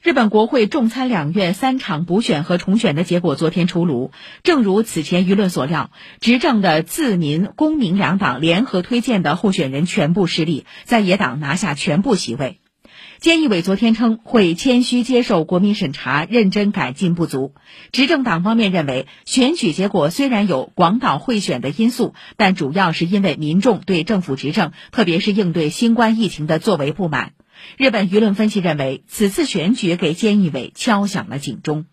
日本国会众参两院三场补选和重选的结果昨天出炉，正如此前舆论所料，执政的自民公明两党联合推荐的候选人全部失利，在野党拿下全部席位。菅义伟昨天称会谦虚接受国民审查，认真改进不足。执政党方面认为，选举结果虽然有广岛贿选的因素，但主要是因为民众对政府执政，特别是应对新冠疫情的作为不满。日本舆论分析认为，此次选举给菅义伟敲响了警钟。